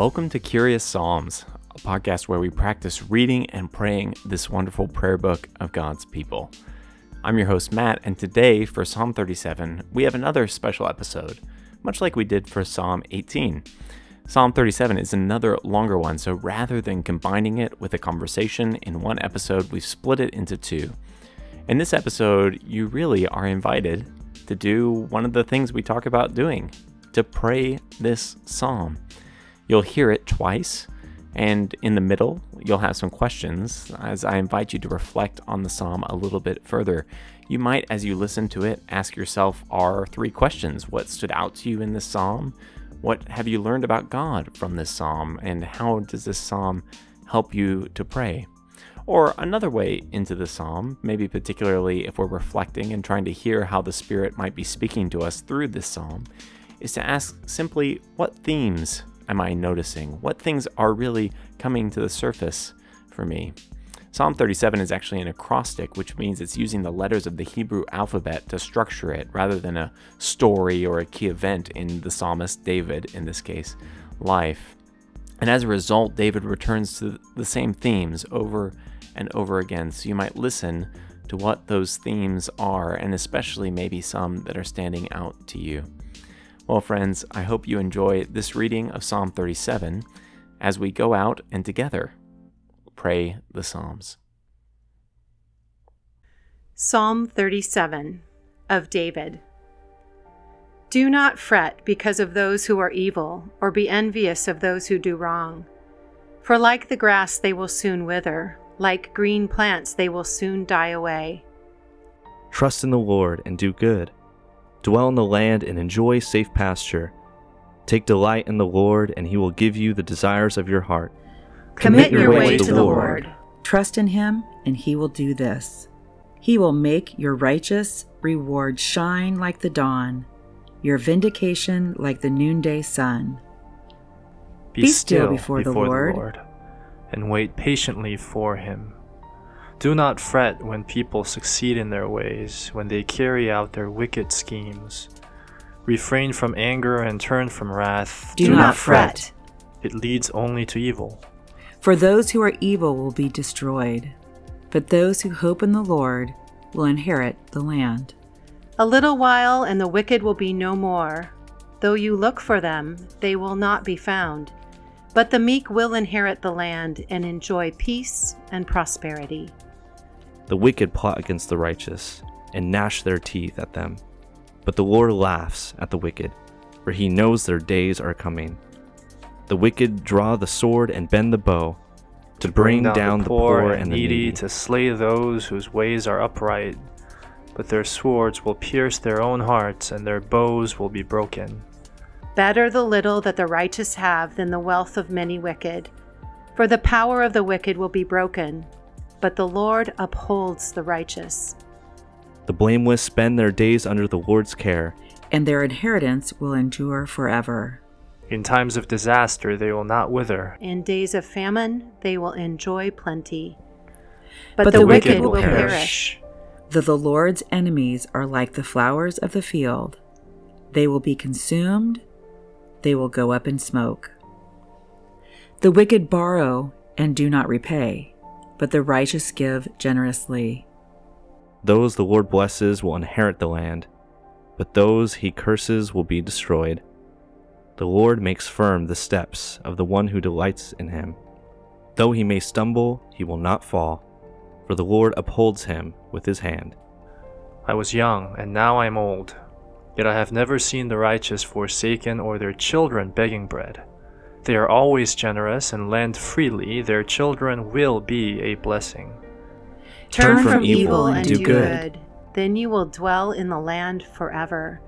Welcome to Curious Psalms, a podcast where we practice reading and praying this wonderful prayer book of God's people. I'm your host, Matt, and today for Psalm 37, we have another special episode, much like we did for Psalm 18. Psalm 37 is another longer one, so rather than combining it with a conversation in one episode, we've split it into two. In this episode, you really are invited to do one of the things we talk about doing to pray this psalm. You'll hear it twice, and in the middle, you'll have some questions as I invite you to reflect on the psalm a little bit further. You might, as you listen to it, ask yourself our three questions What stood out to you in this psalm? What have you learned about God from this psalm? And how does this psalm help you to pray? Or another way into the psalm, maybe particularly if we're reflecting and trying to hear how the Spirit might be speaking to us through this psalm, is to ask simply, what themes am I noticing? What things are really coming to the surface for me? Psalm 37 is actually an acrostic, which means it's using the letters of the Hebrew alphabet to structure it rather than a story or a key event in the psalmist David, in this case, life. And as a result, David returns to the same themes over and over again. So you might listen to what those themes are, and especially maybe some that are standing out to you. Well, friends, I hope you enjoy this reading of Psalm 37 as we go out and together pray the Psalms. Psalm 37 of David. Do not fret because of those who are evil, or be envious of those who do wrong. For like the grass, they will soon wither, like green plants, they will soon die away. Trust in the Lord and do good Dwell in the land and enjoy safe pasture. Take delight in the Lord, and he will give you the desires of your heart. Commit, Commit your, your way, way to the Lord. Lord. Trust in him, and he will do this. He will make your righteous reward shine like the dawn, your vindication like the noonday sun. Be, Be still, still before, before the, Lord, the Lord, and wait patiently for him. Do not fret when people succeed in their ways, when they carry out their wicked schemes. Refrain from anger and turn from wrath. Do, Do not fret. It leads only to evil. For those who are evil will be destroyed, but those who hope in the Lord will inherit the land. A little while, and the wicked will be no more. Though you look for them, they will not be found. But the meek will inherit the land and enjoy peace and prosperity. The wicked plot against the righteous and gnash their teeth at them. But the Lord laughs at the wicked, for he knows their days are coming. The wicked draw the sword and bend the bow to bring, bring down, down, the poor, poor and, needy, needy, to slay those whose ways are upright. But their swords will pierce their own hearts, and their bows will be broken. Better the little that the righteous have than the wealth of many wicked. For the power of the wicked will be broken, but the Lord upholds the righteous. The blameless spend their days under the Lord's care, and their inheritance will endure forever. In times of disaster, they will not wither. In days of famine, they will enjoy plenty. But, but the, the, wicked, wicked will perish. perish. Though the Lord's enemies are like the flowers of the field, they will be consumed, they will go up in smoke. The wicked borrow and do not repay but the righteous give generously. Those the Lord blesses will inherit the land, but those he curses will be destroyed. The Lord makes firm the steps of the one who delights in him. Though he may stumble, he will not fall, for the Lord upholds him with his hand. I was young, and now I am old, yet I have never seen the righteous forsaken or their children begging bread. They are always generous and lend freely. Their children will be a blessing. Turn, Turn from, from, evil and do good. good. Then you will dwell in the land forever.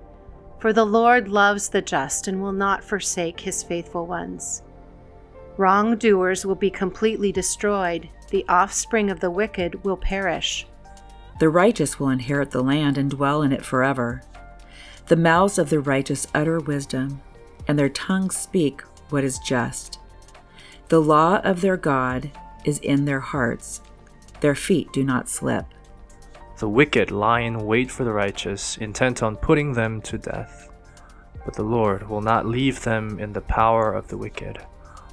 For the Lord loves the just and will not forsake his faithful ones. Wrongdoers will be completely destroyed. The offspring of the wicked will perish. The righteous will inherit the land and dwell in it forever. The mouths of the righteous utter wisdom, and their tongues speak what is just. The law of their God is in their hearts, their feet do not slip. The wicked lie in wait for the righteous, intent on putting them to death. But the Lord will not leave them in the power of the wicked.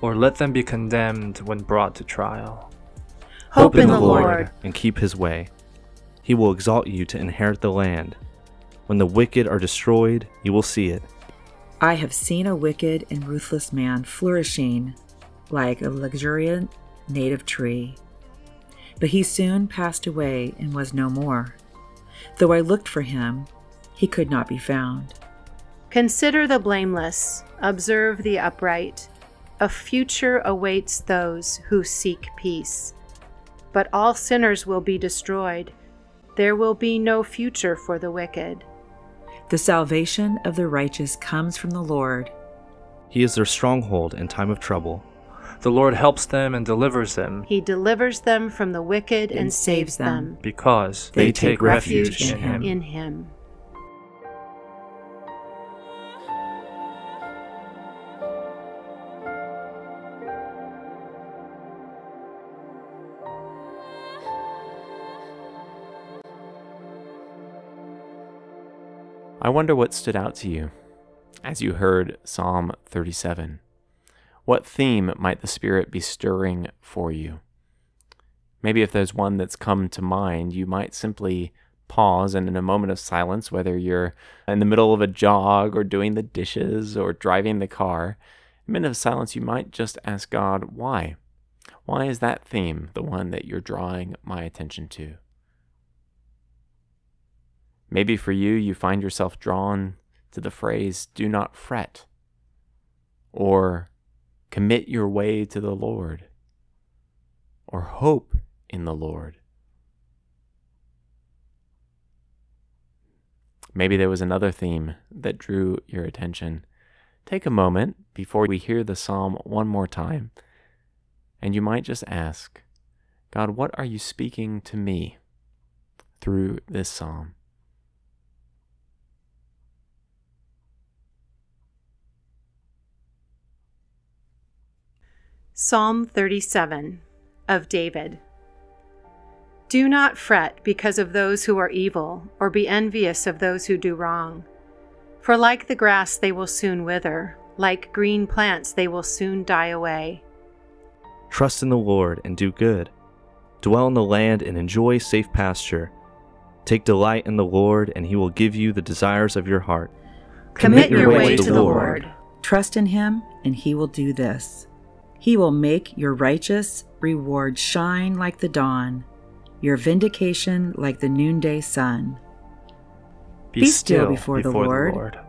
or let them be condemned when brought to trial. Hope in the Lord and keep his way. He will exalt you to inherit the land. When the wicked are destroyed, you will see it. I have seen a wicked and ruthless man flourishing like a luxuriant native tree. But he soon passed away and was no more. Though I looked for him, he could not be found. Consider the blameless, observe the upright. A future awaits those who seek peace. But all sinners will be destroyed. There will be no future for the wicked. The salvation of the righteous comes from the Lord. He is their stronghold in time of trouble. The Lord helps them and delivers them. He delivers them from the wicked and, and saves them. Because they, they take, take refuge, refuge in him. In him. I wonder what stood out to you as you heard Psalm 37. What theme might the Spirit be stirring for you? Maybe if there's one that's come to mind, you might simply pause and in a moment of silence, whether you're in the middle of a jog or doing the dishes or driving the car, a minute of silence, you might just ask God, why? Why is that theme the one that you're drawing my attention to? Maybe for you, you find yourself drawn to the phrase, do not fret, or commit your way to the Lord, or hope in the Lord. Maybe there was another theme that drew your attention. Take a moment before we hear the psalm one more time, and you might just ask, God, what are you speaking to me through this psalm? Psalm 37 of David. Do not fret because of those who are evil, or be envious of those who do wrong. For like the grass, they will soon wither, like green plants, they will soon die away. Trust in the Lord and do good. Dwell in the land and enjoy safe pasture. Take delight in the Lord, and he will give you the desires of your heart. Commit, Commit your, your way, way to the Lord. Lord. Trust in him, and he will do this. He will make your righteous reward shine like the dawn, your vindication like the noonday sun. Be, Be still, before, before the, Lord. the Lord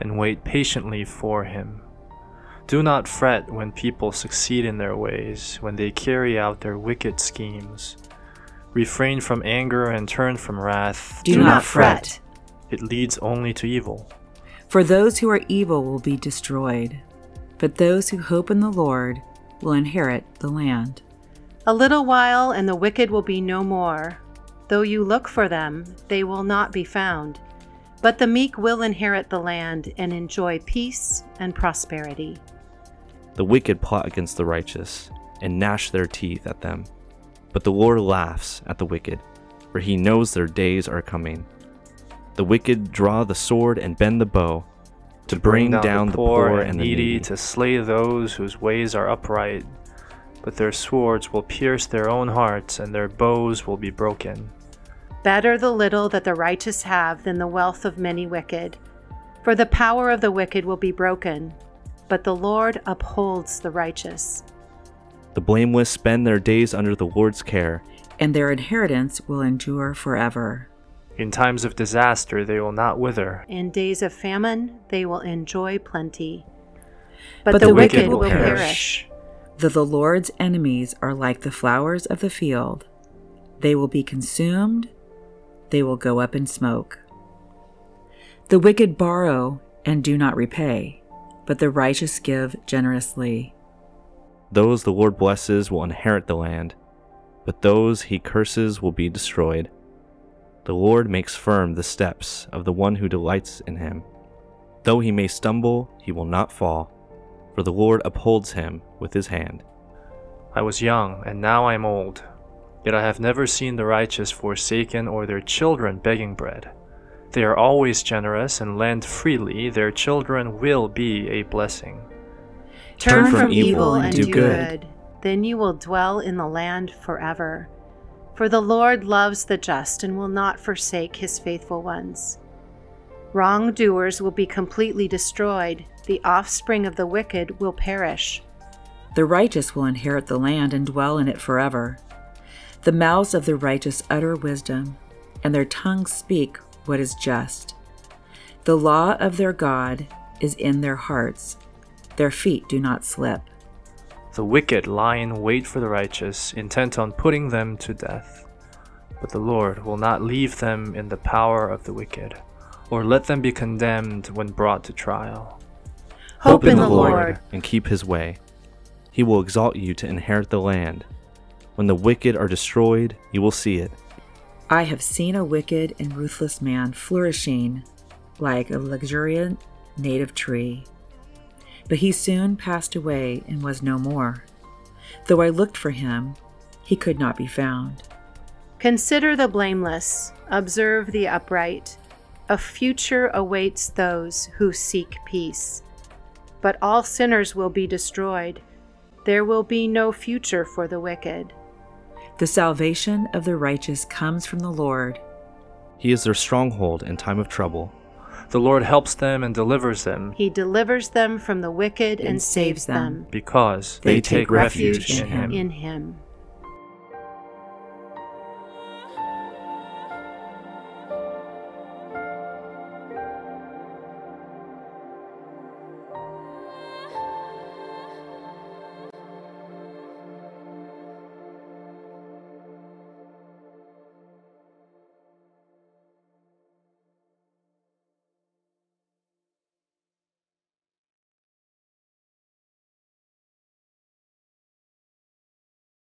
and wait patiently for him. Do not fret when people succeed in their ways, when they carry out their wicked schemes. Refrain from anger and turn from wrath. Do, Do not fret. It leads only to evil. For those who are evil will be destroyed but those who hope in the Lord will inherit the land. A little while, and the wicked will be no more. Though you look for them, they will not be found. But the meek will inherit the land and enjoy peace and prosperity. The wicked plot against the righteous and gnash their teeth at them. But the Lord laughs at the wicked, for he knows their days are coming. The wicked draw the sword and bend the bow to bring down, down the, poor, poor and needy, needy, to slay those whose ways are upright. But their swords will pierce their own hearts, and their bows will be broken. Better the little that the righteous have than the wealth of many wicked. For the power of the wicked will be broken, but the Lord upholds the righteous. The blameless spend their days under the Lord's care, and their inheritance will endure forever. In times of disaster, they will not wither. In days of famine, they will enjoy plenty. But, but the, the, wicked, wicked will perish. perish. Though the Lord's enemies are like the flowers of the field, they will be consumed, they will go up in smoke. The wicked borrow and do not repay, but the righteous give generously. Those the Lord blesses will inherit the land, but those he curses will be destroyed. The Lord makes firm the steps of the one who delights in him. Though he may stumble, he will not fall, for the Lord upholds him with his hand. I was young, and now I am old, yet I have never seen the righteous forsaken or their children begging bread. They are always generous and lend freely, their children will be a blessing. Turn from evil and do good. Then you will dwell in the land forever. For the Lord loves the just and will not forsake his faithful ones. Wrongdoers will be completely destroyed, the offspring of the wicked will perish. The righteous will inherit the land and dwell in it forever. The mouths of the righteous utter wisdom, and their tongues speak what is just. The law of their God is in their hearts, their feet do not slip. The wicked lie in wait for the righteous, intent on putting them to death. But the Lord will not leave them in the power of the wicked, or let them be condemned when brought to trial. Hope in the Lord and keep his way. He will exalt you to inherit the land. When the wicked are destroyed, you will see it. I have seen a wicked and ruthless man flourishing like a luxuriant native tree. But he soon passed away and was no more. Though I looked for him, he could not be found. Consider the blameless, observe the upright. A future awaits those who seek peace. But all sinners will be destroyed. There will be no future for the wicked. The salvation of the righteous comes from the Lord. He is their stronghold in time of trouble. The Lord helps them and delivers them. He delivers them from the wicked and, and saves them. Because they, they take, take refuge, refuge in Him. In him.